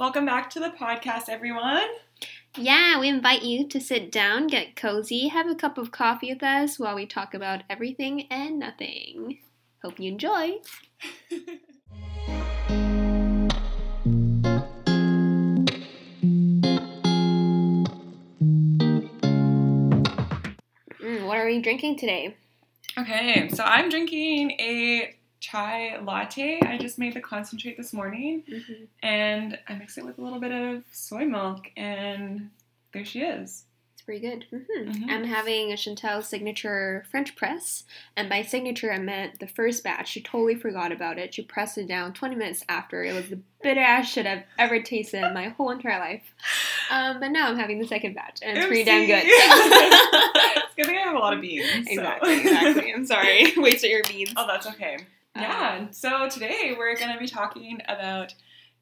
Welcome back to the podcast, everyone. Yeah, we invite you to sit down, get cozy, have a cup of coffee with us while we talk about everything and nothing. Hope you enjoy. Mm, what are we drinking today? Okay, so I'm drinking a chai latte. I just made the concentrate this morning Mm-hmm. and I mix it with a little bit of soy milk, and there she is. It's pretty good. hmm Mhm. I'm having a Chantel signature French press, and by signature I meant the first batch. She totally forgot about it. She pressed it down 20 minutes after. It was the bitter ass shit I've ever tasted in my whole entire life. Um, but now I'm having the second batch, and it's pretty damn good. it's good thing I have a lot of beans. so. exactly, exactly. I'm sorry, wasted your beans. Oh, that's okay. Um, Yeah. So today we're going to be talking about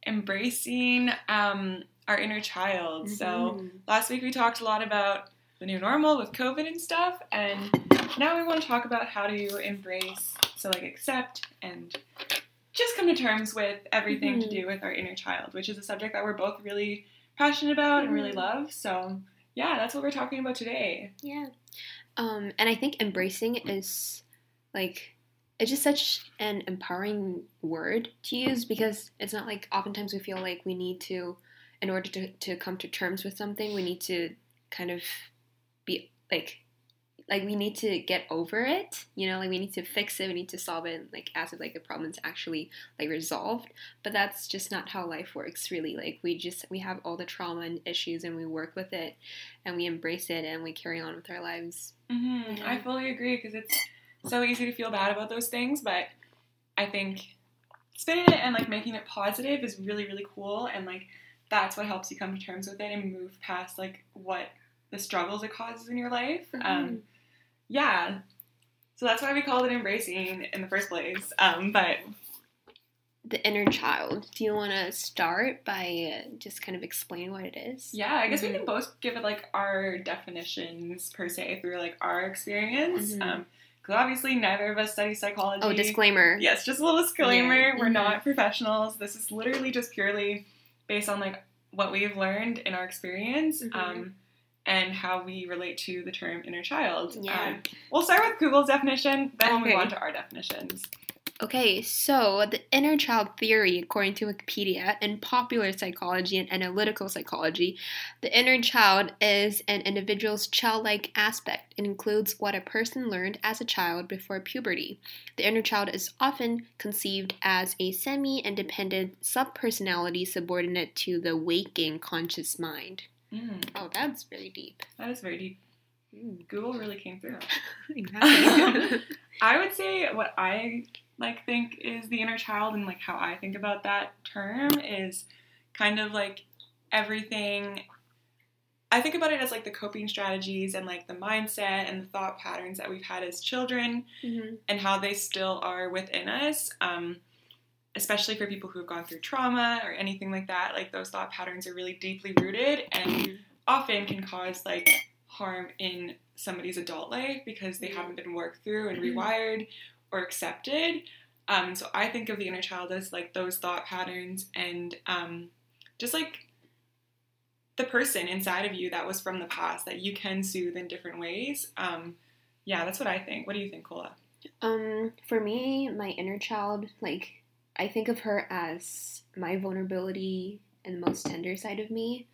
embracing um, our inner child. So Mhm. last week we talked a lot about the new normal with COVID and stuff, and now we want to talk about how to embrace, so like accept and just come to terms with everything to Mhm. do with our inner child, which is a subject that we're both really passionate about and really Mhm. love. So yeah, that's what we're talking about today. Yeah. Um, and I think embracing is like it's just such an empowering word to use because it's not like oftentimes we feel like we need to in order to, to come to terms with something we need to kind of be like like we need to get over it you know like we need to fix it we need to solve it like as if like the problem's actually like resolved. But that's just not how life works really. Like we just we have all the trauma and issues and we work with it and we embrace it and we carry on with our lives. Hmm Yeah. I fully agree because it's so easy to feel bad about those things, but I think spinning it and like making it positive is really really cool, and like that's what helps you come to terms with it and move past like what the struggles it causes in your life. Mm-hmm. Um, yeah, so that's why we called it embracing in the first place. Um, but the inner child do you want to start by just kind of explain what it is yeah, I guess we Mhm. can both give it like our definitions per se through like our experience. Mhm. Um, obviously neither of us study psychology. oh disclaimer Yes, just a little disclaimer. Yeah, We're mhm. not professionals. This is literally just purely based on like what we've learned in our experience Mhm. um, and how we relate to the term inner child. Yeah. Um, we'll start with Google's definition, then we'll move Okay. on to our definitions. Okay, so the inner child theory, according to Wikipedia, in popular psychology and analytical psychology, the inner child is an individual's childlike aspect. It includes what a person learned as a child before puberty. The inner child is often conceived as a semi independent subpersonality subordinate to the waking conscious mind. Mm, Oh, that's very deep. that is very deep. Mm, Google really came through. exactly. I would say what I like think is the inner child and like how I think about that term is kind of like everything I think about it as like the coping strategies and like the mindset and the thought patterns that we've had as children Mhm. and how they still are within us. Um, especially for people who have gone through trauma or anything like that, like those thought patterns are really deeply rooted and often can cause like harm in somebody's adult life because they Mhm. haven't been worked through and Mhm. rewired or accepted. Um, so I think of the inner child as like those thought patterns and um, just like the person inside of you that was from the past that you can soothe in different ways. Um, yeah, that's what I think. What do you think, Cola? Um, for me, my inner child, like I think of her as my vulnerability and the most tender side of me.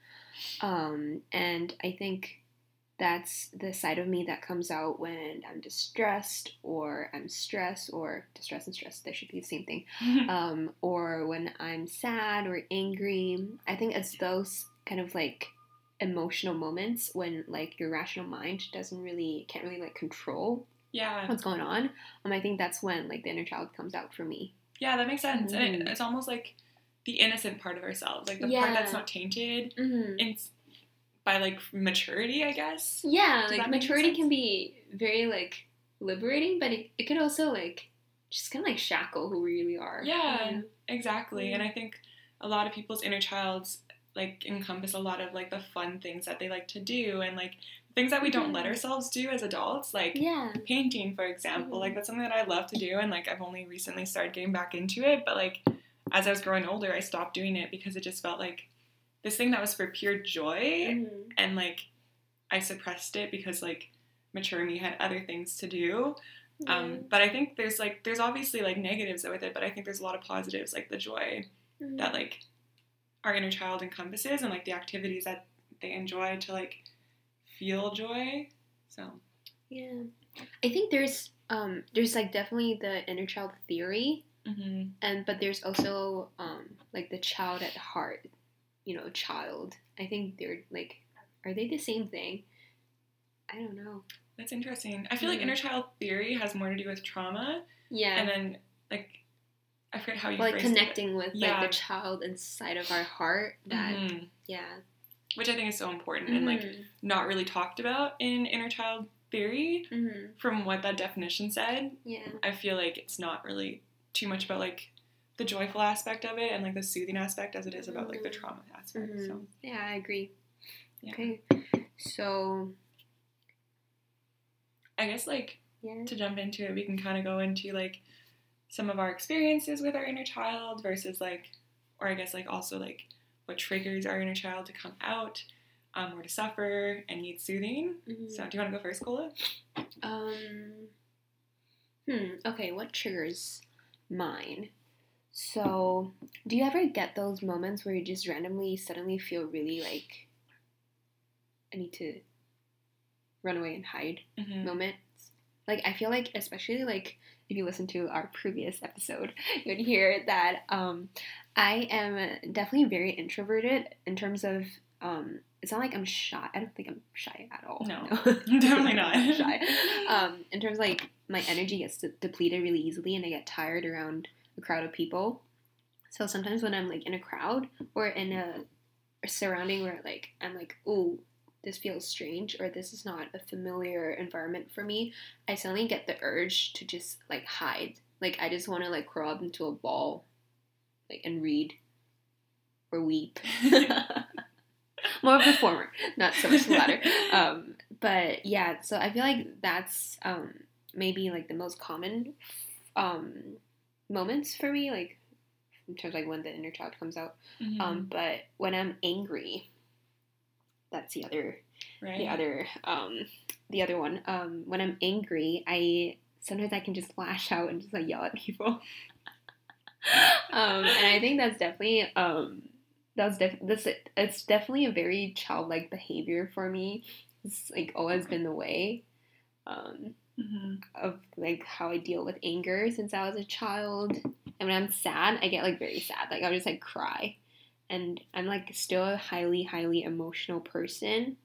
Um, and I think that's the side of me that comes out when I'm distressed or I'm stressed or distress and stress, they should be the same thing. Um, or when I'm sad or angry. I think it's those kind of like emotional moments when like your rational mind doesn't really can't really like control yeah, what's going on. Um, I think that's when like the inner child comes out for me. yeah, that makes sense. And it, Mm. it's almost like the innocent part of ourselves, like the part that's not tainted Mm-hmm. in, by like maturity, I guess. Yeah, Does like maturity can be very like liberating, but it, it could also like just kind of like shackle who we really are. Yeah. Exactly. And I think a lot of people's inner childs like encompass a lot of like the fun things that they like to do and like things that we don't let Mhm. ourselves do as adults, like Yeah. painting, for example. Mhm. Like that's something that I love to do and like I've only recently started getting back into it, but like as I was growing older, I stopped doing it because it just felt like this thing that was for pure joy, Mhm. and like I suppressed it because like mature me had other things to do. Um, but I think there's like there's obviously like negatives with it, but I think there's a lot of positives, like the joy Mhm. that like our inner child encompasses, and like the activities that they enjoy to like feel joy. So Yeah. I think there's um there's like definitely the inner child theory mm-hmm. and but there's also um like the child at heart, you know, child. I think they're like are they the same thing? I don't know. that's interesting. I feel like inner child theory has more to do with trauma, Yeah. and then like I forget how you like phrased it. connecting with Yeah. like the child inside of our heart that Mhm. yeah. which I think is so important and like Mhm. not really talked about in inner child theory. Mhm. From what that definition said, Yeah. I feel like it's not really too much about like the joyful aspect of it and like the soothing aspect as it is about like the Mhm. trauma aspect. Mhm. So Yeah, I agree. Yeah. Okay. So I guess like yeah. to jump into it, we can kind of go into like some of our experiences with our inner child versus like, or I guess like also like what triggers our inner child to come out um, or to suffer and need soothing. Mhm. So, do you want to go first, Cola? Um. Hmm. Okay. What triggers mine? So, do you ever get those moments where you just randomly, suddenly feel really like I need to run away and hide? Mm-hmm. moments. Like I feel like especially like if you listen to our previous episode, you'd hear that um I am definitely very introverted in terms of um it's not like I'm shy. I don't think I'm shy at all. No, definitely not. Shy. Um in terms of like my energy gets de- depleted really easily and I get tired around a crowd of people. So sometimes when I'm like in a crowd or in a, a surrounding where like I'm like, oh, this feels strange or this is not a familiar environment for me, I suddenly get the urge to just like hide. Like I just want to like crawl up into a ball, like and read or weep. More of the former, not so much the latter. Um, but yeah, so I feel like that's um, maybe like the most common um, moments for me, like in terms of like when the inner child comes out. Mhm. Um, but when I'm angry, that's the other right. the other um the other one um when i'm angry i sometimes i can just lash out and just like yell at people um and i think that's definitely um that's def- this it's definitely a very childlike behavior for me it's like always been the way um Mhm. of like how I deal with anger since I was a child. And when I'm sad, I get like very sad. Like I'll just like cry. And I'm like still a highly, highly emotional person.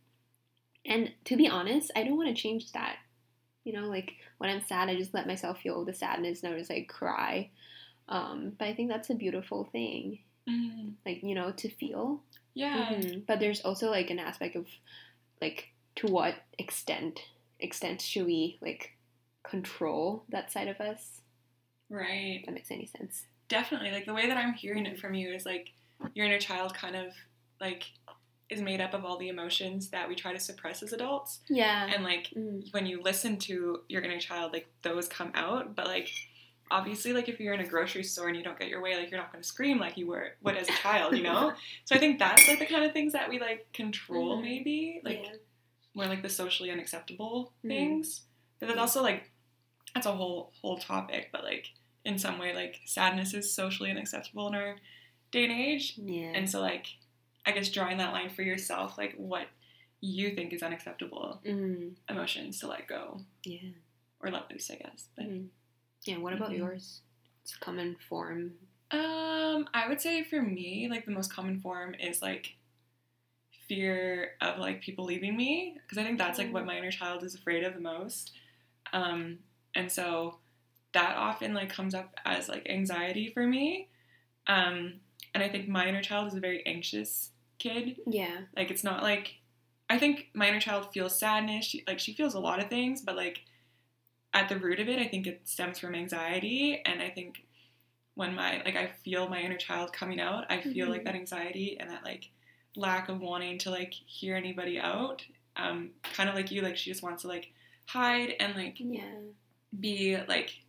And to be honest, I don't want to change that. You know, like when I'm sad, I just let myself feel the sadness and I just like cry. Um, but I think that's a beautiful thing. Mhm. Like, you know, to feel. Yeah. Mhm. But there's also like an aspect of like to what extent extent should we like control that side of us? Right. If that makes any sense. Definitely. Like the way that I'm hearing it from you is like your inner child kind of like is made up of all the emotions that we try to suppress as adults. Yeah. And like Mm. when you listen to your inner child, like those come out. But like obviously like if you're in a grocery store and you don't get your way, like you're not gonna scream like you were would as a child, you know? so I think that's like the kind of things that we like control Mhm. maybe. Like yeah. More like the socially unacceptable Mhm. things. But that's also like that's a whole whole topic, but like in some way like sadness is socially unacceptable in our day and age. Yeah. And so like I guess drawing that line for yourself, like what you think is unacceptable mm. emotions to let go Yeah. or let loose, I guess. But Mm. Yeah. What about Mhm. yours? It's a common form. um I would say for me, like the most common form is like fear of like people leaving me because I think that's like what my inner child is afraid of the most. Um and so that often like comes up as like anxiety for me. Um and I think my inner child is a very anxious kid. Yeah. Like it's not like I think my inner child feels sadness. She, like she feels a lot of things, but like at the root of it, I think it stems from anxiety. And I think when my like I feel my inner child coming out, I feel like Mhm. that anxiety and that like lack of wanting to like hear anybody out. Um, kind of like you, like she just wants to like hide and like Yeah. be like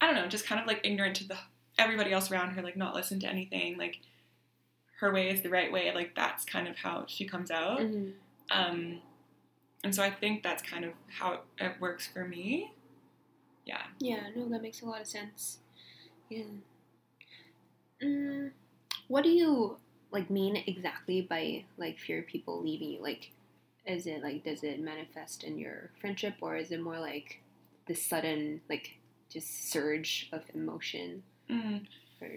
I don't know, just kind of like ignorant to the everybody else around her like not listen to anything like her way is the right way like that's kind of how she comes out Mhm. um and so i think that's kind of how it, it works for me yeah Yeah, no, that makes a lot of sense. Yeah. Mm, what do you like mean exactly by like fear of people leaving you? Like, is it like does it manifest in your friendship, or is it more like this sudden like just surge of emotion? mm. Or,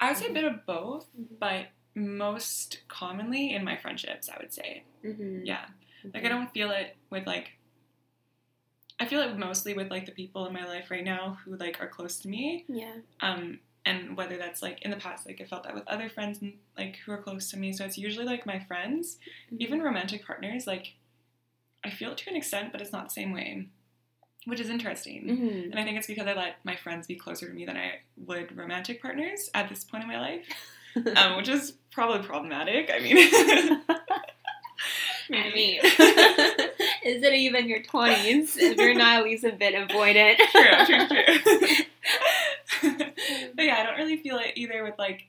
i would say a bit of both Mhm. but most commonly in my friendships i would say Mhm. yeah like i don't feel it with like i feel it mostly with like the people in my life right now who like are close to me Yeah. um and whether that's like in the past like i felt that with other friends and like who are close to me so it's usually like my friends even romantic partners like i feel it to an extent but it's not the same way which is interesting. Mhm. and i think it's because i let my friends be closer to me than i would romantic partners at this point in my life um, which is probably problematic i mean. I mean, is it even your twenties? If you're not at least a bit avoidant? true true true but yeah i don't really feel it either with like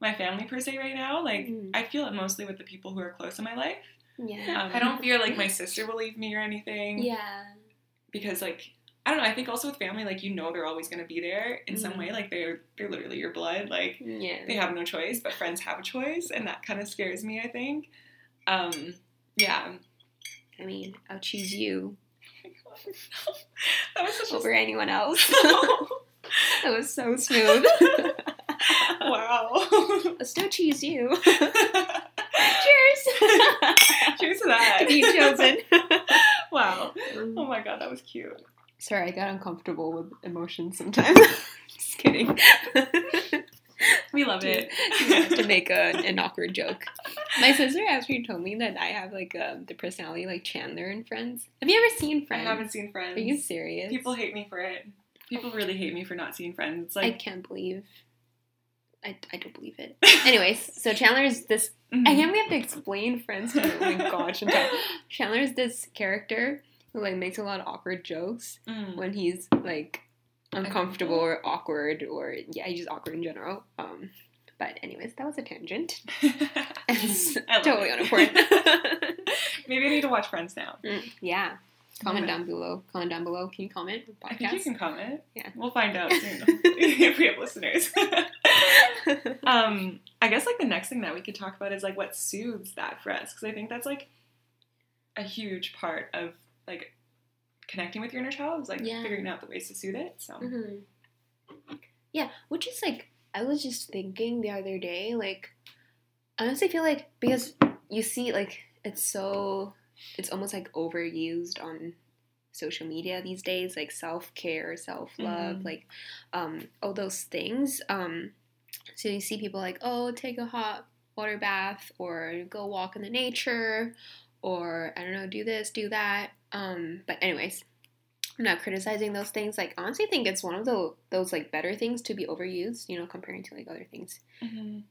my family per se right now like Mm. i feel it mostly with the people who are close in my life Yeah. Um, I don't fear like my sister will leave me or anything. Yeah. Because like I don't know. I think also with family, like you know they're always gonna be there in some Mhm. way. Like they're they're literally your blood. Like Yeah. they have no choice. But friends have a choice, and that kind of scares me. I think. Um, yeah. I mean, I'll choose you that was such over anyone else. a that was so smooth. wow. I'll still choose you. Cheers. Cheers to that. to be chosen. wow. Oh my god, that was cute. Sorry, I got uncomfortable with emotions sometimes. Just kidding. We love it. to make a, an awkward joke. My sister actually told me that I have like um, the personality like Chandler in Friends. Have you ever seen Friends? I haven't seen Friends. Are you serious? People hate me for it. People really hate me for not seeing Friends. It's like I can't believe. I, I don't believe it. Anyways, so Chandler is this. Mhm. I can't we have to explain Friends to. Oh my gosh. Chandler is this character who like makes a lot of awkward jokes Mm. when he's like uncomfortable or awkward or yeah, he's just awkward in general. Um, but anyways, that was a tangent. It's I love totally it. unimportant. Maybe I need to watch Friends now. Mm, yeah. Comment down below. Comment down below. Can you comment? I think you can comment. Yeah. We'll find out soon if we have listeners. um, I guess like the next thing that we could talk about is like what soothes that for us because I think that's like a huge part of like connecting with your inner child is like Yeah. figuring out the ways to soothe it. So Mhm. Yeah, which is like I was just thinking the other day, like I honestly feel like because you see like it's so it's almost like overused on social media these days, like self care, self love, Mhm. like um all those things. Um so you see people like, oh, take a hot water bath or go walk in the nature or I don't know, do this, do that. Um, but anyways, I'm not criticizing those things. Like, I honestly think it's one of the those like better things to be overused. You know, comparing to like other things. Mhm.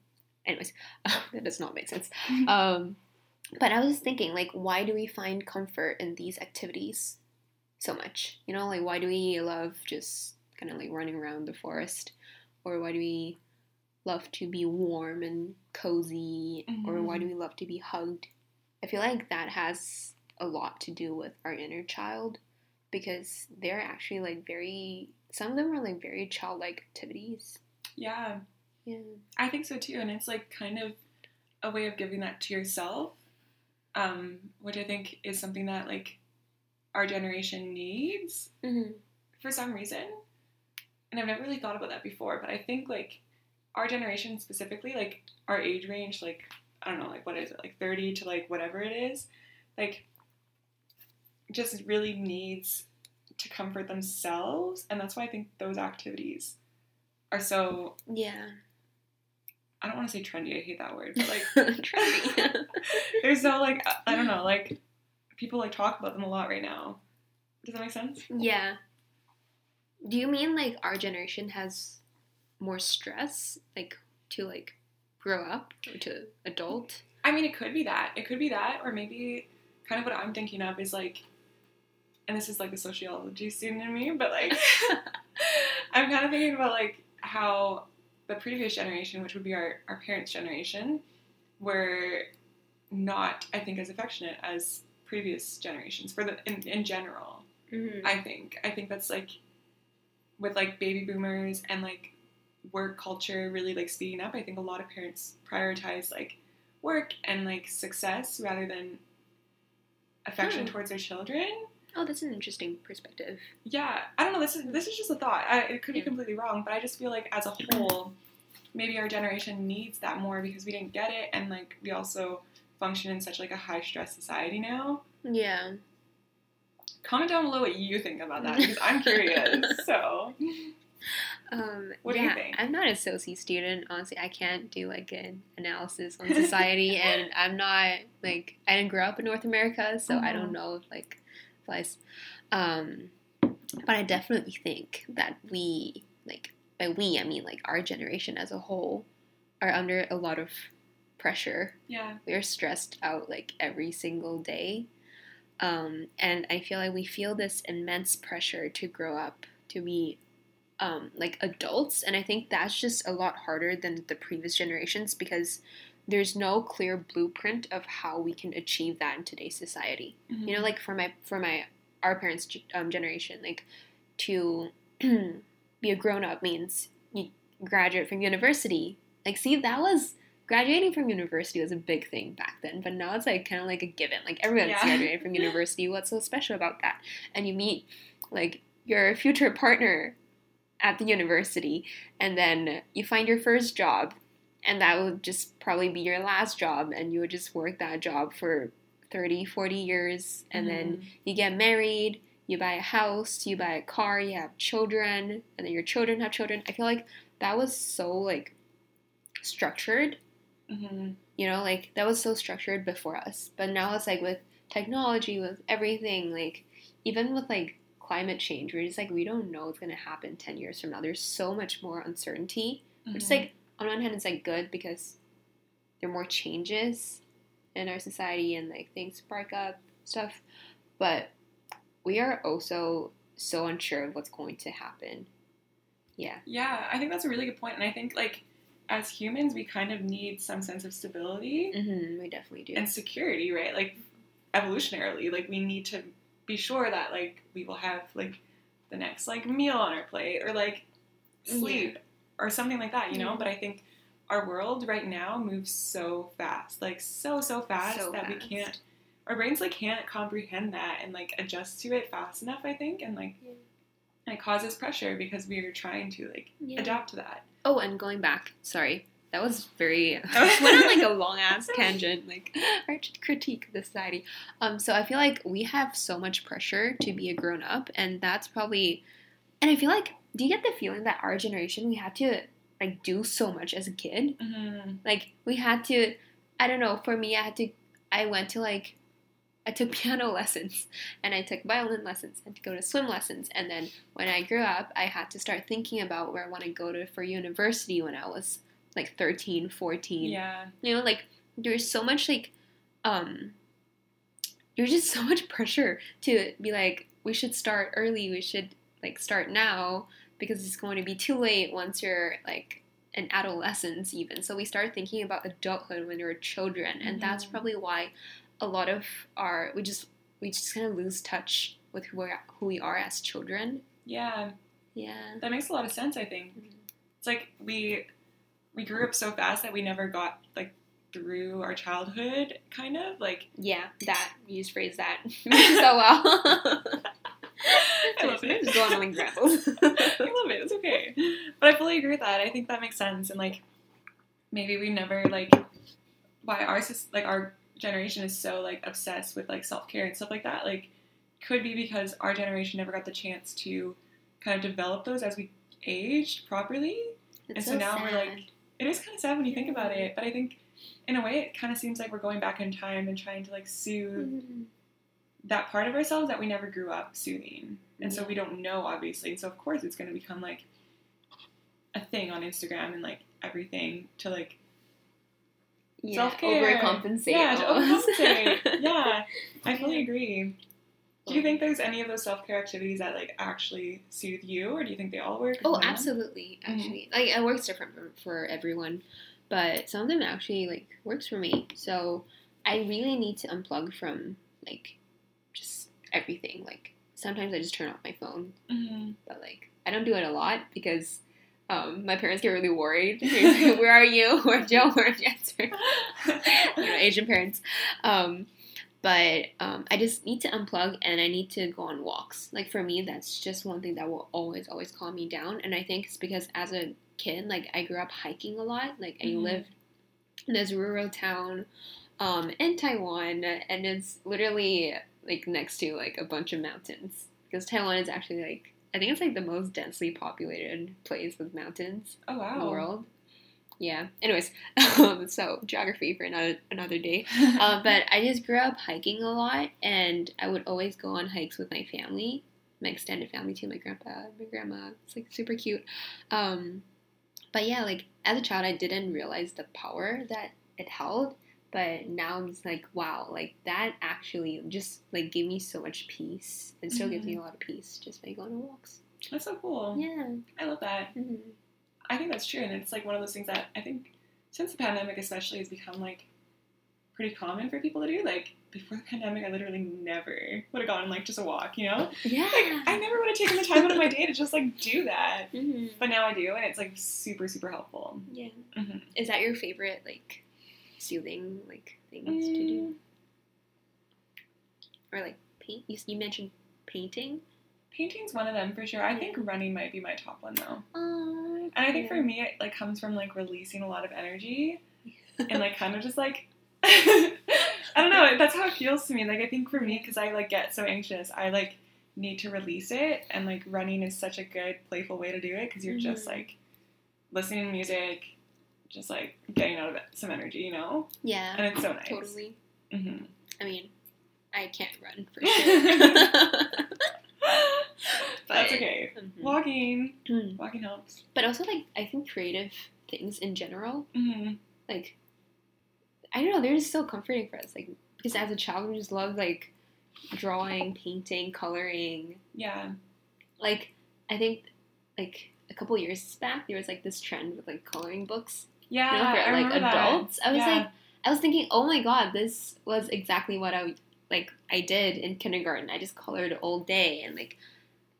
Anyways, that does not make sense. Um, but I was just thinking, like, why do we find comfort in these activities so much? You know, like, why do we love just kind of like running around the forest, or why do we love to be warm and cozy, or why do mm-hmm. we love to be hugged? I feel like that has a lot to do with our inner child because they're actually like very some of them are like very childlike activities. yeah, Yeah. I think so too, and it's like kind of a way of giving that to yourself, um, which I think is something that like our generation needs Mm-hmm. for some reason. And I've never really thought about that before, but I think like our generation specifically, like our age range, like I don't know, like what is it, like 30 to like whatever it is, like just really needs to comfort themselves. And that's why I think those activities are so, Yeah. I don't want to say trendy, I hate that word, but like Trendy. they're so like, I- I don't know, like people like talk about them a lot right now. Does that make sense? yeah. Do you mean like our generation has more stress, like to like grow up or to adult? I mean, it could be that. It could be that, or maybe kind of what I'm thinking of is like, and this is like the sociology student in me, but like, I'm kind of thinking about like how the previous generation, which would be our, our parents' generation, were not, I think, as affectionate as previous generations for the in, in general. Mhm. I think. I think that's like with like baby boomers and like work culture really like speeding up. I think a lot of parents prioritize like work and like success rather than affection Hmm. towards their children. Oh, that's an interesting perspective. Yeah, I don't know. This is this is just a thought. I, it could be Yeah. completely wrong, but I just feel like as a whole, maybe our generation needs that more because we didn't get it, and like we also function in such like a high stress society now. Yeah. Comment down below what you think about that because I'm curious. so Um, What do you yeah, think? I'm not a soci student. Honestly, I can't do like an analysis on society, and I'm not like I didn't grow up in North America, so I don't Mhm. know if like applies. Um, but I definitely think that we like by we I mean like our generation as a whole are under a lot of pressure yeah, we are stressed out like every single day. Um, and I feel like we feel this immense pressure to grow up to be um, like adults. And I think that's just a lot harder than the previous generations because there's no clear blueprint of how we can achieve that in today's society. You know like for my for my our parents um, generation like to be a grown-up means you graduate from university. Like see that was graduating from university was a big thing back then but now it's like kind of like a given. Like everyone's Yeah. graduating from university. What's so special about that? And you meet like your future partner at the university and then you find your first job and that would just probably be your last job and you would just work that job for 30 40 years and then you get married you buy a house you buy a car you have children and then your children have children. I feel like that was so like structured. Hmm you know like that was so structured before us. But now it's like with technology with everything like even with like climate change we're just like we don't know what's going to happen 10 years from now. There's so much more uncertainty. Which is like on one hand it's like good because there are more changes in our society and like things spark up stuff but we are also so unsure of what's going to happen. Yeah. Yeah, I think that's a really good point, and I think like as humans, we kind of need some sense of stability hmm we definitely do. and security, right? Like evolutionarily, like we need to be sure that like we will have like the next like meal on our plate or like sleep or something like that, you know. Yeah. But I think our world right now moves so fast, like so so fast So that we can't. Our brains like can't comprehend that and like adjust to it fast enough. I think, and like Yeah. and it causes pressure because we're trying to like Yeah. adapt to that. oh and going back sorry that was very went on like a long ass tangent like our critique of the society um so i feel like we have so much pressure to be a grown up and that's probably and i feel like do you get the feeling that our generation we had to like do so much as a kid Mm-hmm. like we had to i don't know for me i had to i went to like i took piano lessons and i took violin lessons and to go to swim lessons and then when i grew up i had to start thinking about where i want to go to for university when i was like 13 14 Yeah. you know like there's so much like um there's just so much pressure to be like we should start early we should like start now because it's going to be too late once you're like an adolescence even so we start thinking about adulthood when you're children and that's Mhm. probably why a lot of our we just we just kind of lose touch with who we are, who we are as children Yeah. yeah That makes a lot of sense. I think it's like we we grew up so fast that we never got like through our childhood. Kind of like yeah that you just phrase that so well I love it. Just go on examples. I love it. It's okay. But I fully agree with that. I think that makes sense. And like maybe we never like why our like our generation is so like obsessed with like self care and stuff like that. Like could be because our generation never got the chance to kind of develop those as we aged properly. It's And so now we're, like. It is kind of sad when you think about it, but I think in a way it kind of seems like we're going back in time and trying to like soothe Mhm. that part of ourselves that we never grew up soothing. And so we don't know, obviously. And so, of course, it's going to become like a thing on Instagram and like everything to like, yeah, self-care. overcompensate. yeah, to overcompensate. yeah, I fully agree. Do you think there's any of those self care activities that like actually soothe you, or do you think they all work? Oh, absolutely. Mm-hmm. Actually, like it works different for, for everyone, but some of them actually like works for me. So I really need to unplug from like just everything. Like sometimes I just turn off my phone, Mhm. but like I don't do it a lot because um, my parents get really worried. Like, Where are you? Where Joe? Where's Jasper? you know, Asian parents. Um, but um, I just need to unplug and I need to go on walks. Like for me, that's just one thing that will always, always calm me down. And I think it's because as a kid, like I grew up hiking a lot. Like I Mhm. lived in this rural town um, in Taiwan, and it's literally like next to like a bunch of mountains. Because Taiwan is actually like I think it's like the most densely populated place with mountains oh in the wow. world. Yeah. Anyways, um, so geography for another another day. Uh, but I just grew up hiking a lot, and I would always go on hikes with my family, my extended family too, my grandpa, my grandma. It's like super cute. Um, but yeah, like as a child, I didn't realize the power that it held. But now I'm just like, wow, like that actually just like gave me so much peace. It still gives me a lot of peace just by going on walks. That's so cool. Yeah. I love that. Mhm. I think that's true, and it's like one of those things that I think since the pandemic, especially, has become like pretty common for people to do. Like before the pandemic, I literally never would have gone like just a walk. You know, Yeah. like I never would have taken the time out of my day to just like do that. Mhm. But now I do, and it's like super, super helpful. Yeah. Mhm. Is that your favorite like soothing like things to do? Mm, Or like paint? You, you mentioned painting. Painting's one of them for sure. I Yeah. think running might be my top one though. Oh, And I think for me, it like comes from like releasing a lot of energy and like kind of just like I don't know. That's how it feels to me. Like I think for me, because I like get so anxious, I like need to release it, and like running is such a good playful way to do it because you're just Mhm. like listening to music, just like getting out of it some energy, you know. yeah, And it's so nice. totally. hmm I mean, I can't run for sure. That's okay. Mhm. Walking, Mm. walking helps. But also, like, I think creative things in general, hmm like, I don't know, they're just so comforting for us. Like, because as a child, we just love like drawing, painting, coloring. Yeah. Like, I think like a couple years back, there was like this trend with like coloring books. Yeah. you know, for I like remember that. adults. I was Yeah. like, I was thinking, oh my god, this was exactly what I like I did in kindergarten. I just colored all day, and like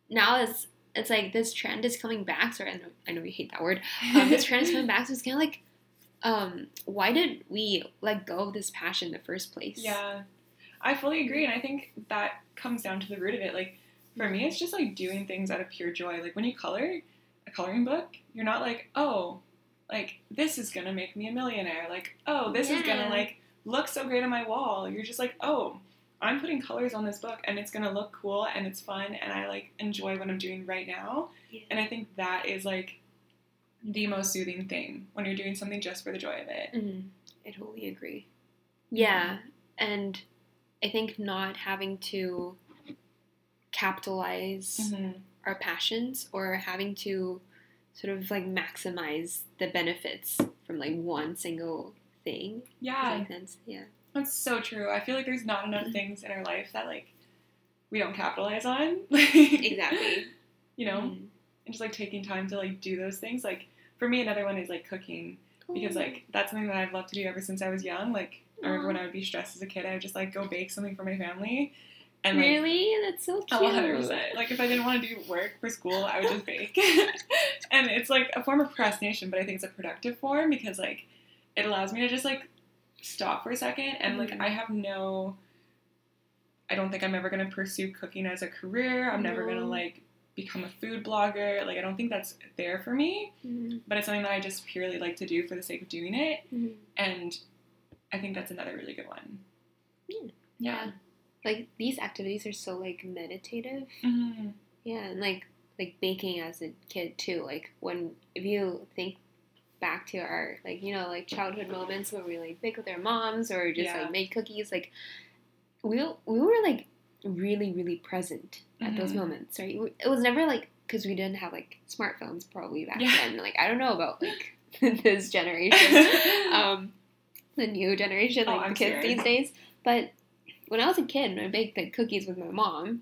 now it's it's like this trend is coming back. Sorry, I know I know you hate that word. Um, this trend is coming back, so it's kind of like, um, why did we let go of this passion in the first place? Yeah, I fully agree, and I think that comes down to the root of it. Like for me, it's just like doing things out of pure joy. Like when you color a coloring book, you're not like, oh, like this is gonna make me a millionaire. Like oh, this is gonna like look so great on my wall. You're just like, oh, I'm putting colors on this book, and it's gonna look cool, and it's fun, and I like enjoy what I'm doing right now. Yeah. And I think that is like the most soothing thing when you're doing something just for the joy of it. Mhm. I totally agree. Yeah, and I think not having to capitalize Mhm. our passions or having to sort of like maximize the benefits from like one single thing. Yeah, sense? Yeah. That's so true. I feel like there's not Mm-hmm. enough things in our life that like we don't capitalize on. Exactly. you know, Mhm. and just like taking time to like do those things. Like for me, another one is like cooking because like that's something that I've loved to do ever since I was young. Like I remember when I would be stressed as a kid, I would just like go bake something for my family. And like, really? That's so cute. Oh, 100%. Like, if I didn't want to do work for school, I would just bake. and it's like a form of procrastination, but I think it's a productive form because, like, it allows me to just, like, stop for a second. And, like. I have no. I don't think I'm ever going to pursue cooking as a career. I'm never going to, like, become a food blogger. Like, I don't think that's there for me. Mhm. But it's something that I just purely like to do for the sake of doing it. Mhm. And I think that's another really good one. Yeah. Yeah. Like these activities are so like meditative. Mhm. Yeah, and like like baking as a kid too. Like when if you think back to our like you know like childhood moments where we like bake with our moms or just Yeah. like made cookies, like we we were like really really present at those Mhm. moments. Right? It was never like because we didn't have like smartphones probably back Yeah. then. Like I don't know about like this generation, um, the new generation, Oh, like I'm the kids sure. these days, but when I was a kid and I baked like cookies with my mom,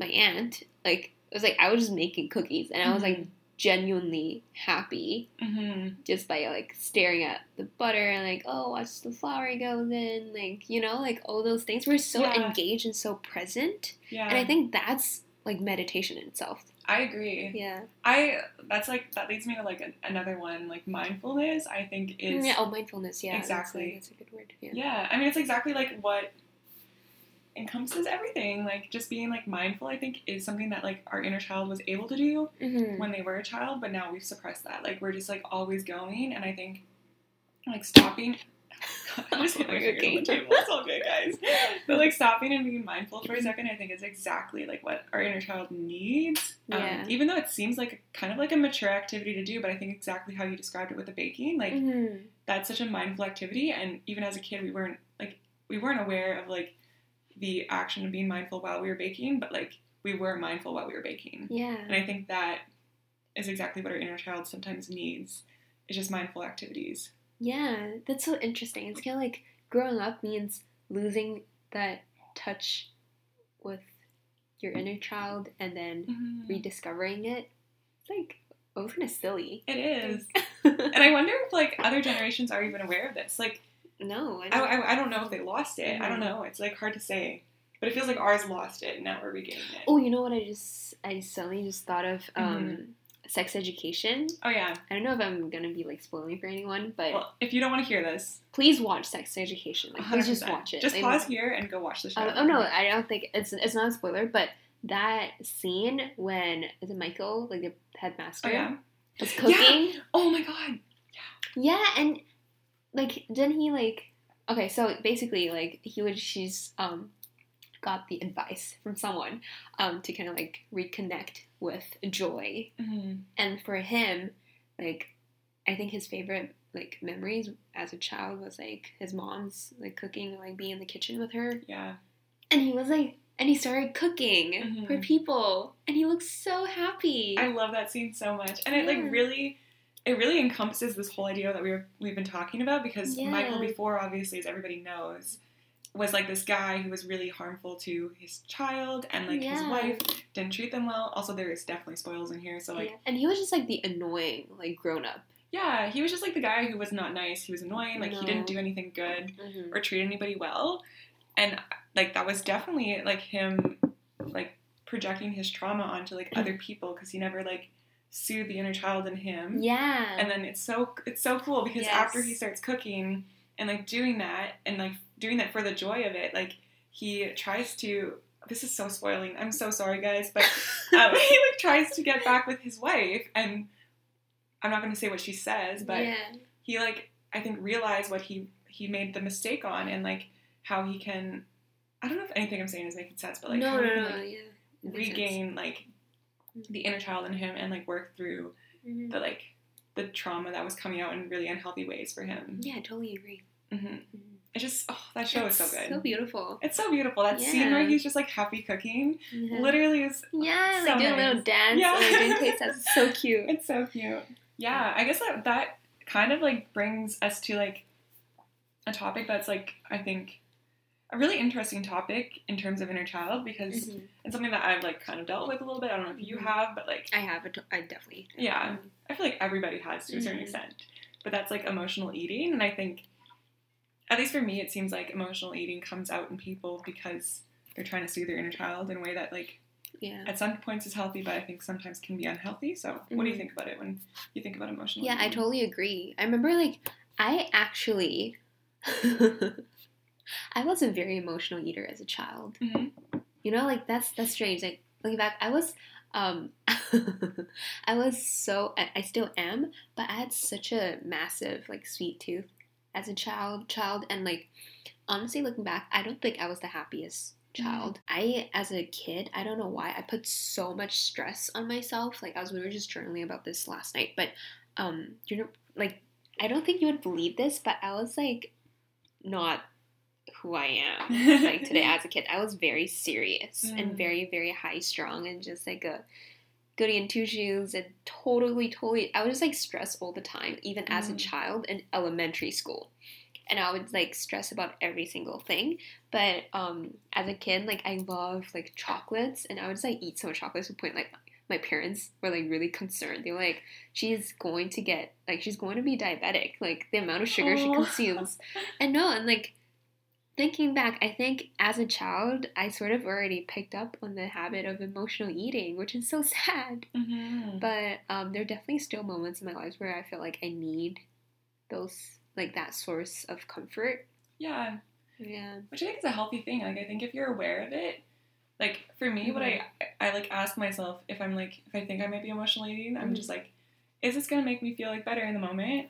my aunt, like it was like I was just making cookies and I was like genuinely happy Mm-hmm. just by like staring at the butter and like oh watch the flour goes in like you know like all those things we're so Yeah. engaged and so present Yeah. and I think that's like meditation in itself I agree. yeah I that's like that leads me to like an, another one like mindfulness. I think is yeah oh mindfulness yeah Exactly. that's a, that's a good word yeah Yeah, I mean it's exactly like what encompasses everything. Like just being like mindful, I think, is something that like our inner child was able to do Mhm. when they were a child, but now we've suppressed that. Like we're just like always going, and I think like stopping. I'm just hitting my fingers on the table. It's all good, guys. But like stopping and being mindful for a second, I think is exactly like what our inner child needs. Um, even though it seems like kind of like a mature activity to do, but I think exactly how you described it with the baking, like Mhm. that's such a mindful activity and even as a kid we weren't like we weren't aware of like the action of being mindful while we were baking but like we were mindful while we were baking yeah and i think that is exactly what our inner child sometimes needs is just mindful activities Yeah, that's so interesting. It's kind of like growing up means losing that touch with your inner child and then mm-hmm. rediscovering it. It's like, oh, it's kind of silly. it is and i wonder if like other generations are even aware of this like no, I I, don't. I, I don't know if they lost it i don't Mhm. know it's like hard to say but it feels like ours lost it and now we're regaining it oh, you know what? I just, I suddenly just thought of um, Mm-hmm. sex education. oh yeah I don't know if I'm gonna be like spoiling for anyone, but well if you don't want to hear this please watch Sex Education. Like, please just watch it. just Like, pause here and go watch the show Oh, oh no, I don't think it's it's not a spoiler, but that scene when is it Michael, like the headmaster, oh yeah was cooking. Oh my god. Yeah. Yeah, and like didn't he like okay, so basically like he would she's um got the advice from someone um to kind of like reconnect with joy. Mm-hmm. And for him, like I think his favorite like memories as a child was like his mom's like cooking, like being in the kitchen with her. Yeah. And he was like and he started cooking Mhm. for people and he looked so happy. I love that scene so much. And it like really it really encompasses this whole idea that we were we've been talking about because Yeah. Michael before obviously as everybody knows was like this guy who was really harmful to his child and like his wife didn't treat them well. Also there is definitely spoils in here so like Yeah. And he was just like the annoying, like grown up. yeah, he was just like the guy who was not nice. He was annoying. Like he didn't do anything good. Mm-hmm. or treat anybody well and like that was definitely like him like projecting his trauma onto like other people because he never like soothed the inner child in him Yeah. and then it's so it's so cool because Yes. after he starts cooking and like doing that and like doing that for the joy of it like he tries to this is so spoiling i'm so sorry guys but um, he like tries to get back with his wife and i'm not going to say what she says but yeah. he like I think realized what he he made the mistake on and like how he can I don't know if anything I'm saying is making sense, but like no, no, no, like, yeah. Makes sense. regain like the inner child in him and like work through Mhm. the like the trauma that was coming out in really unhealthy ways for him. Yeah, I totally agree. hmm Mhm. It just oh that show is so good. So beautiful. it's so beautiful. That scene where he's just like happy cooking Yeah. literally is Yeah, so like doing a little dance Yeah. and like doing. It's so cute. It's so cute. Yeah, I guess that that kind of like brings us to like a topic that's like I think a really interesting topic in terms of inner child because Mhm. it's something that I've like kind of dealt with a little bit. I don't know if you Mhm. have, but like I have it. I definitely. yeah, I feel like everybody has to a certain Mhm. extent. But that's like emotional eating, and I think at least for me, it seems like emotional eating comes out in people because they're trying to soothe their inner child in a way that like Yeah. at some points is healthy, but I think sometimes can be unhealthy. So, what do you Mhm. think about it when you think about emotional? Yeah, I totally agree. I remember like I actually I was a very emotional eater as a child. Mhm. You know, like that's that's strange. Like looking back, I was um I was so I I still am, but I had such a massive like sweet tooth as a child child and like honestly looking back, I don't think I was the happiest child. I as a kid, I don't know why, I put so much stress on myself. Like I was we were just journaling about this last night, but um you know like I don't think you would believe this, but I was like not who I am like today as a kid. I was very serious Mm. and very, very high strung and just like a goody in two shoes and totally, totally I was just like stressed all the time, even as a Mm. child in elementary school. and I would like stress about every single thing. But um, as a kid, like I love like chocolates, and I would just like eat so much chocolates to the point like my parents were like really concerned. They were like, she's going to get like she's going to be diabetic. Like the amount of sugar she Oh. consumes, and no, and like thinking back, I think as a child, I sort of already picked up on the habit of emotional eating, which is so sad. Mhm. But um, there are definitely still moments in my life where I feel like I need those, like that source of comfort. yeah, Yeah. which I think is a healthy thing. Like I think if you're aware of it, like for me, what I I like ask myself if I'm like if I think I might be emotionally eating, I'm Mhm. just like, is this gonna make me feel like better in the moment?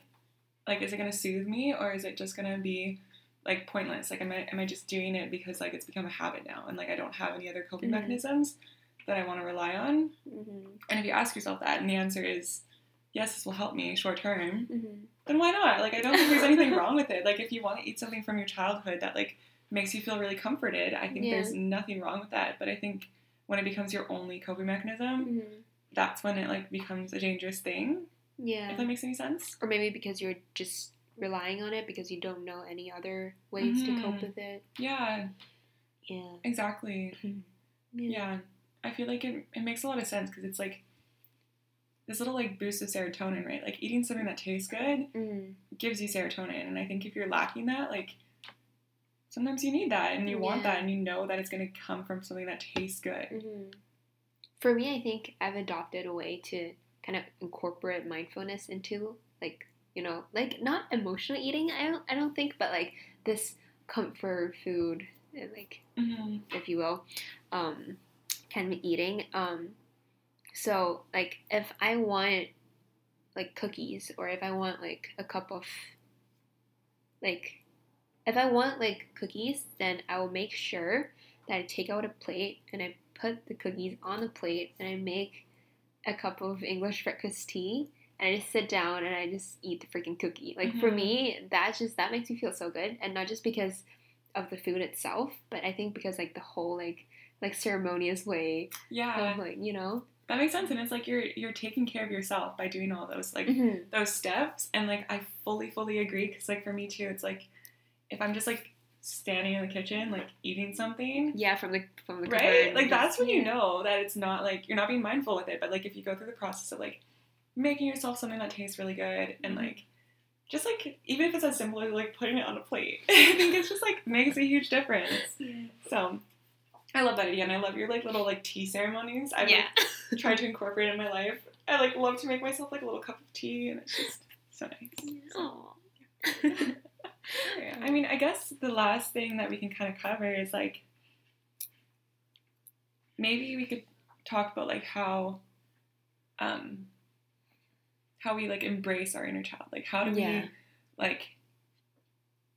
Like, is it gonna soothe me, or is it just gonna be like pointless? Like, am I am I just doing it because like it's become a habit now, and like I don't have any other coping Mhm. mechanisms that I want to rely on? hmm And if you ask yourself that, and the answer is yes, this will help me short term, hmm then why not? Like, I don't think there's anything wrong with it. Like, if you want to eat something from your childhood that like makes you feel really comforted, I think Yeah. there's nothing wrong with that. But I think when it becomes your only coping mechanism, hmm that's when it like becomes a dangerous thing. Yeah. If that makes any sense. Or maybe because you're just relying on it because you don't know any other ways to cope Mhm. with it. Yeah, Yeah. exactly. Yeah. Yeah, I feel like it, it makes a lot of sense because it's like this little like boost of serotonin, right? Like eating something that tastes good Mm. gives you serotonin, and I think if you're lacking that, like sometimes you need that and you want Yeah. that and you know that it's going to come from something that tastes good. hmm For me, I think I've adopted a way to kind of incorporate mindfulness into like you know like not emotional eating. I don't I don't think, but like this comfort food, uh, like hmm if you will, um, kind of eating. Um, so like if I want like cookies or if I want like a cup of like if I want like cookies, then I will make sure that I take out a plate and I put the cookies on the plate and I make a cup of English breakfast tea and I just sit down and I just eat the freaking cookie. Like for Mhm. me, that just that makes me feel so good and not just because of the food itself, but I think because like the whole like like ceremonious way Yeah, of like you know. that makes sense, and it's like you're you're taking care of yourself by doing all those like Mhm. those steps, and like I fully fully agree because like for me too, it's like if I'm just like standing in the kitchen like eating something. Yeah, from the from the Right? Like that's when you know that it's not like you're not being mindful with it, but like if you go through the process of like making yourself something that tastes really good and Mhm. like just like even if it's as simple as like putting it on a plate, I think it's just like makes a huge difference. Yeah. So I love that idea, and I love your like little like tea ceremonies. I've yeah. like, tried to incorporate in my life. I like love to make myself like a little cup of tea, and it's just so nice. Aw. Yeah, I mean, I guess the last thing that we can kind of cover is like maybe we could talk about like how um how we like embrace our inner child. Like how do Yeah. we like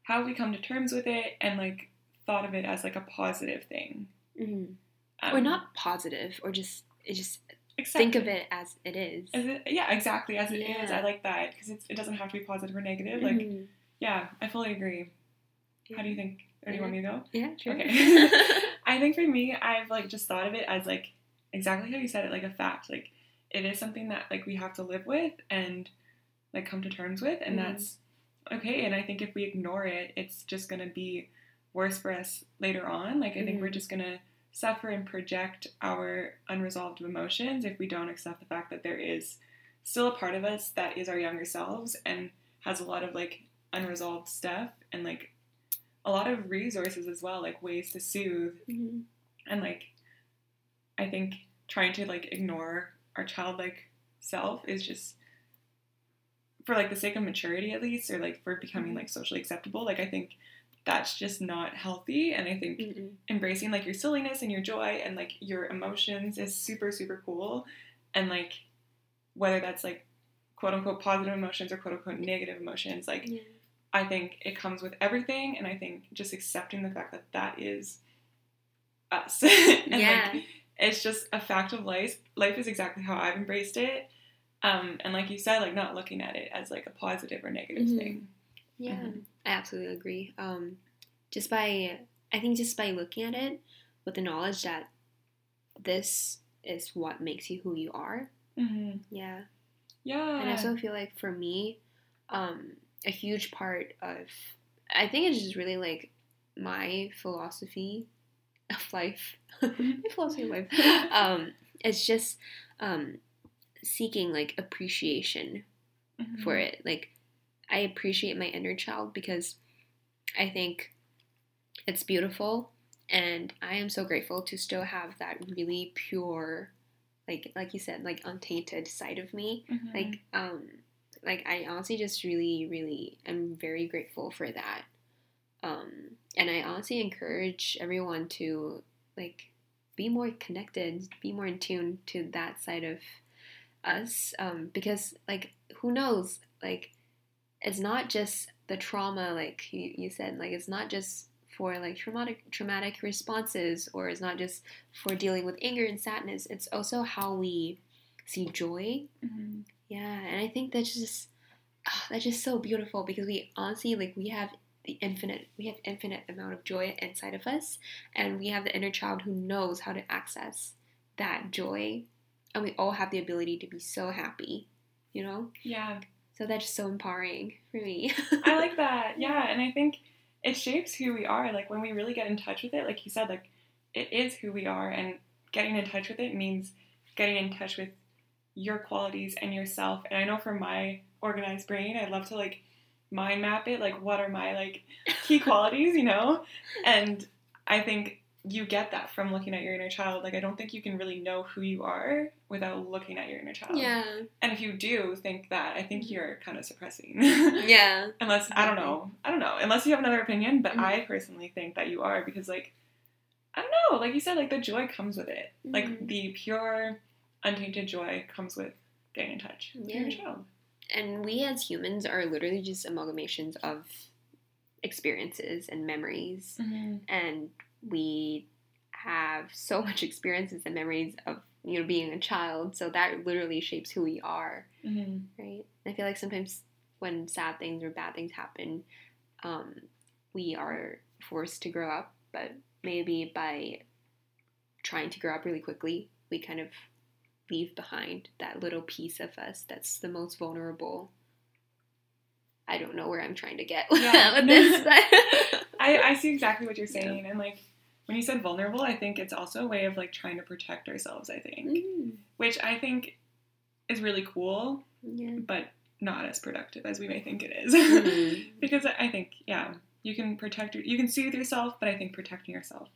how we come to terms with it and like thought of it as like a positive thing. Mhm. Um, or not positive, or just it just accept think of it as it is. As it, yeah, exactly as it is. Yeah. I like that because it doesn't have to be positive or negative. Like, Mhm. yeah, I fully agree. How do you think? Or do you want me to go? Yeah, sure. Okay. I think for me, I've like just thought of it as like exactly how you said it, like a fact. Like it is something that like we have to live with and like come to terms with, and Mhm. that's okay. And I think if we ignore it, it's just gonna be worse for us later on. Like I think Mhm. we're just gonna suffer and project our unresolved emotions if we don't accept the fact that there is still a part of us that is our younger selves and has a lot of like unresolved stuff and like a lot of resources as well, like ways to soothe Mhm. and like I think trying to like ignore our childlike self is just for like the sake of maturity at least or like for becoming Mhm. like socially acceptable like I think that's just not healthy and I think Mm-mm. embracing like your silliness and your joy and like your emotions is super super cool and like whether that's like quote unquote positive emotions or quote unquote negative emotions like Yeah. I think it comes with everything, and I think just accepting the fact that that is us. and Yeah. like, it's just a fact of life. Life is exactly how I've embraced it. Um, and like you said, like not looking at it as like a positive or negative Mhm. thing. Yeah, Mhm. I absolutely agree. Um, just by, I think just by looking at it with the knowledge that this is what makes you who you are. Mm-hmm. Yeah. Yeah. And I also feel like for me, um, a huge part of I think it's just really like my philosophy of life. philosophy of life. Um, it's just um, seeking like appreciation Mhm. for it. Like I appreciate my inner child because I think it's beautiful and I am so grateful to still have that really pure like like you said like untainted side of me Mhm. like um like I honestly just really really am very grateful for that um and I honestly encourage everyone to like be more connected be more in tune to that side of us um because like who knows? Like it's not just the trauma like you, you said like it's not just for like traumatic traumatic responses or it's not just for dealing with anger and sadness. It's also how we see joy. Mhm. yeah, and I think that's just ah, that's just so beautiful because we honestly like we have the infinite we have infinite amount of joy inside of us, and we have the inner child who knows how to access that joy, and we all have the ability to be so happy, you know. Yeah. So that's just so empowering for me. I like that. Yeah, and I think it shapes who we are. Like when we really get in touch with it, like you said, like it is who we are, and getting in touch with it means getting in touch with your qualities and yourself. And I know for my organized brain, I'd love to like mind map it. Like what are my like key qualities, you know? And I think you get that from looking at your inner child. Like I don't think you can really know who you are without looking at your inner child. yeah, And if you do think that, I think you're kind of suppressing. yeah, Unless I don't know, I don't know. Unless you have another opinion, but Mhm. I personally think that you are because, like, I don't know. Like you said, like the joy comes with it. Like Mhm. the pure, untainted joy comes with getting in touch with your Yeah. child. And we as humans are literally just amalgamations of experiences and memories. And we have so much experiences and memories of you know being a child so that literally shapes who we are Mm-hmm. right? I feel like sometimes when sad things or bad things happen um, we are forced to grow up but maybe by trying to grow up really quickly we kind of leave behind that little piece of us that's the most vulnerable i don't know where i'm trying to get Yeah. with this but I, I see exactly what you're saying, and like when you said vulnerable, I think it's also a way of like trying to protect ourselves. I think, Mm, which I think is really cool, yeah but not as productive as we may think it is. Mhm. because I think, yeah, you can protect, your- you can soothe yourself, but I think protecting yourself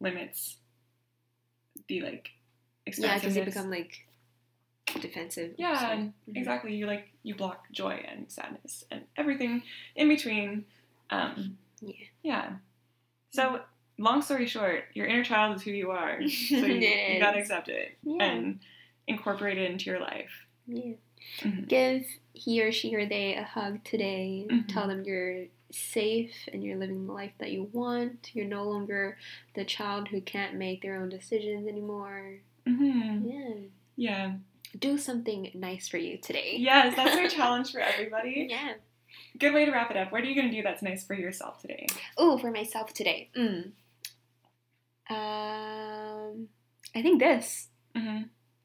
limits the like Yeah, because you expansiveness. become like defensive. Yeah, so- Mhm. exactly. You like you block joy and sadness and everything in between. Um, Yeah. Yeah. So, long story short, your inner child is who you are. So you, you gotta accept it Yeah. and incorporate it into your life. Yeah. Mhm. Give he or she or they a hug today. Mhm. Tell them you're safe and you're living the life that you want. You're no longer the child who can't make their own decisions anymore. Hmm Yeah. Yeah. Do something nice for you today. Yes, that's our challenge for everybody. Yeah. Good way to wrap it up. What are you gonna do that's nice for yourself today? Oh, for myself today. Mm. Um, I think this. hmm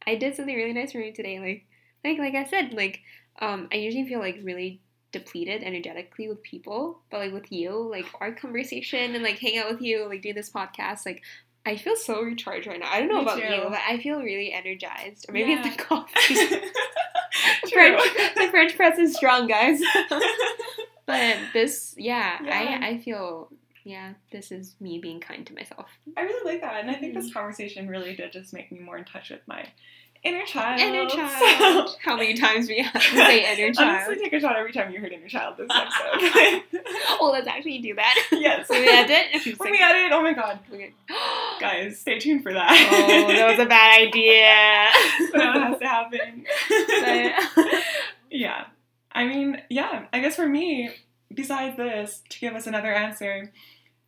I did something really nice for me today. Like, like, like I said, like, um, I usually feel like really depleted energetically with people, but like with you, like our conversation and like hang out with you, like do this podcast, like I feel so recharged right now. I don't know Me about too. you, but I feel really energized. Or maybe it's the coffee. the French, the French press is strong, guys. but this, yeah, Yeah. I, I feel, yeah, this is me being kind to myself. I really like that, and I think this mm-hmm. conversation really did just make me more in touch with my inner child. Inner child. So. How many times we have to say inner child? honestly, take a shot every time you heard inner child this episode. oh, let's actually do that. yes. When we edit, When we edit, oh my god, Okay. Guys, stay tuned for that. oh, that was a bad idea. that has to happen. But- yeah. I mean, yeah, I guess for me, besides this, to give us another answer,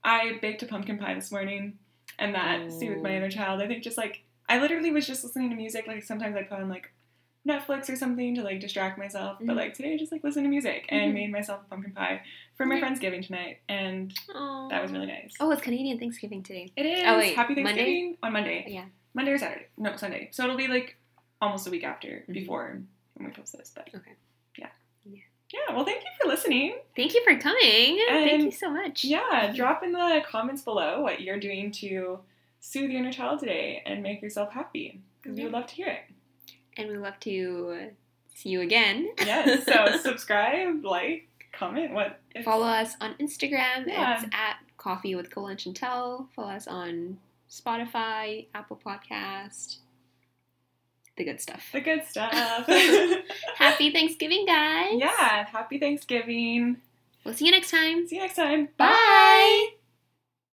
I baked a pumpkin pie this morning, and that soothed my inner child. I think just like, I literally was just listening to music. Like, sometimes I put on like Netflix or something to like distract myself, but Mhm. like today I just like listened to music and Mhm. made myself a pumpkin pie for my Okay. Friendsgiving tonight, and that was really nice. Oh, it's Canadian Thanksgiving today. It is. Oh, wait, Happy Monday? Thanksgiving on Monday. Yeah. Monday or Saturday? No, Sunday. So it'll be like almost a week after, Mhm. before when we post this. But Okay. yeah. Yeah. Yeah, well, thank you for listening. Thank you for coming. Thank you so much. Yeah, drop in the comments below what you're doing to soothe your inner child today and make yourself happy because we would love to hear it. And we love to see you again. Yes, so subscribe, like, comment. What? if- Follow us on Instagram. Yeah. It's at Coffee with Cole and Chantel. Follow us on Spotify, Apple Podcast, the good stuff. the good stuff. Happy Thanksgiving, guys. yeah, happy Thanksgiving. We'll see you next time. See you next time. Bye.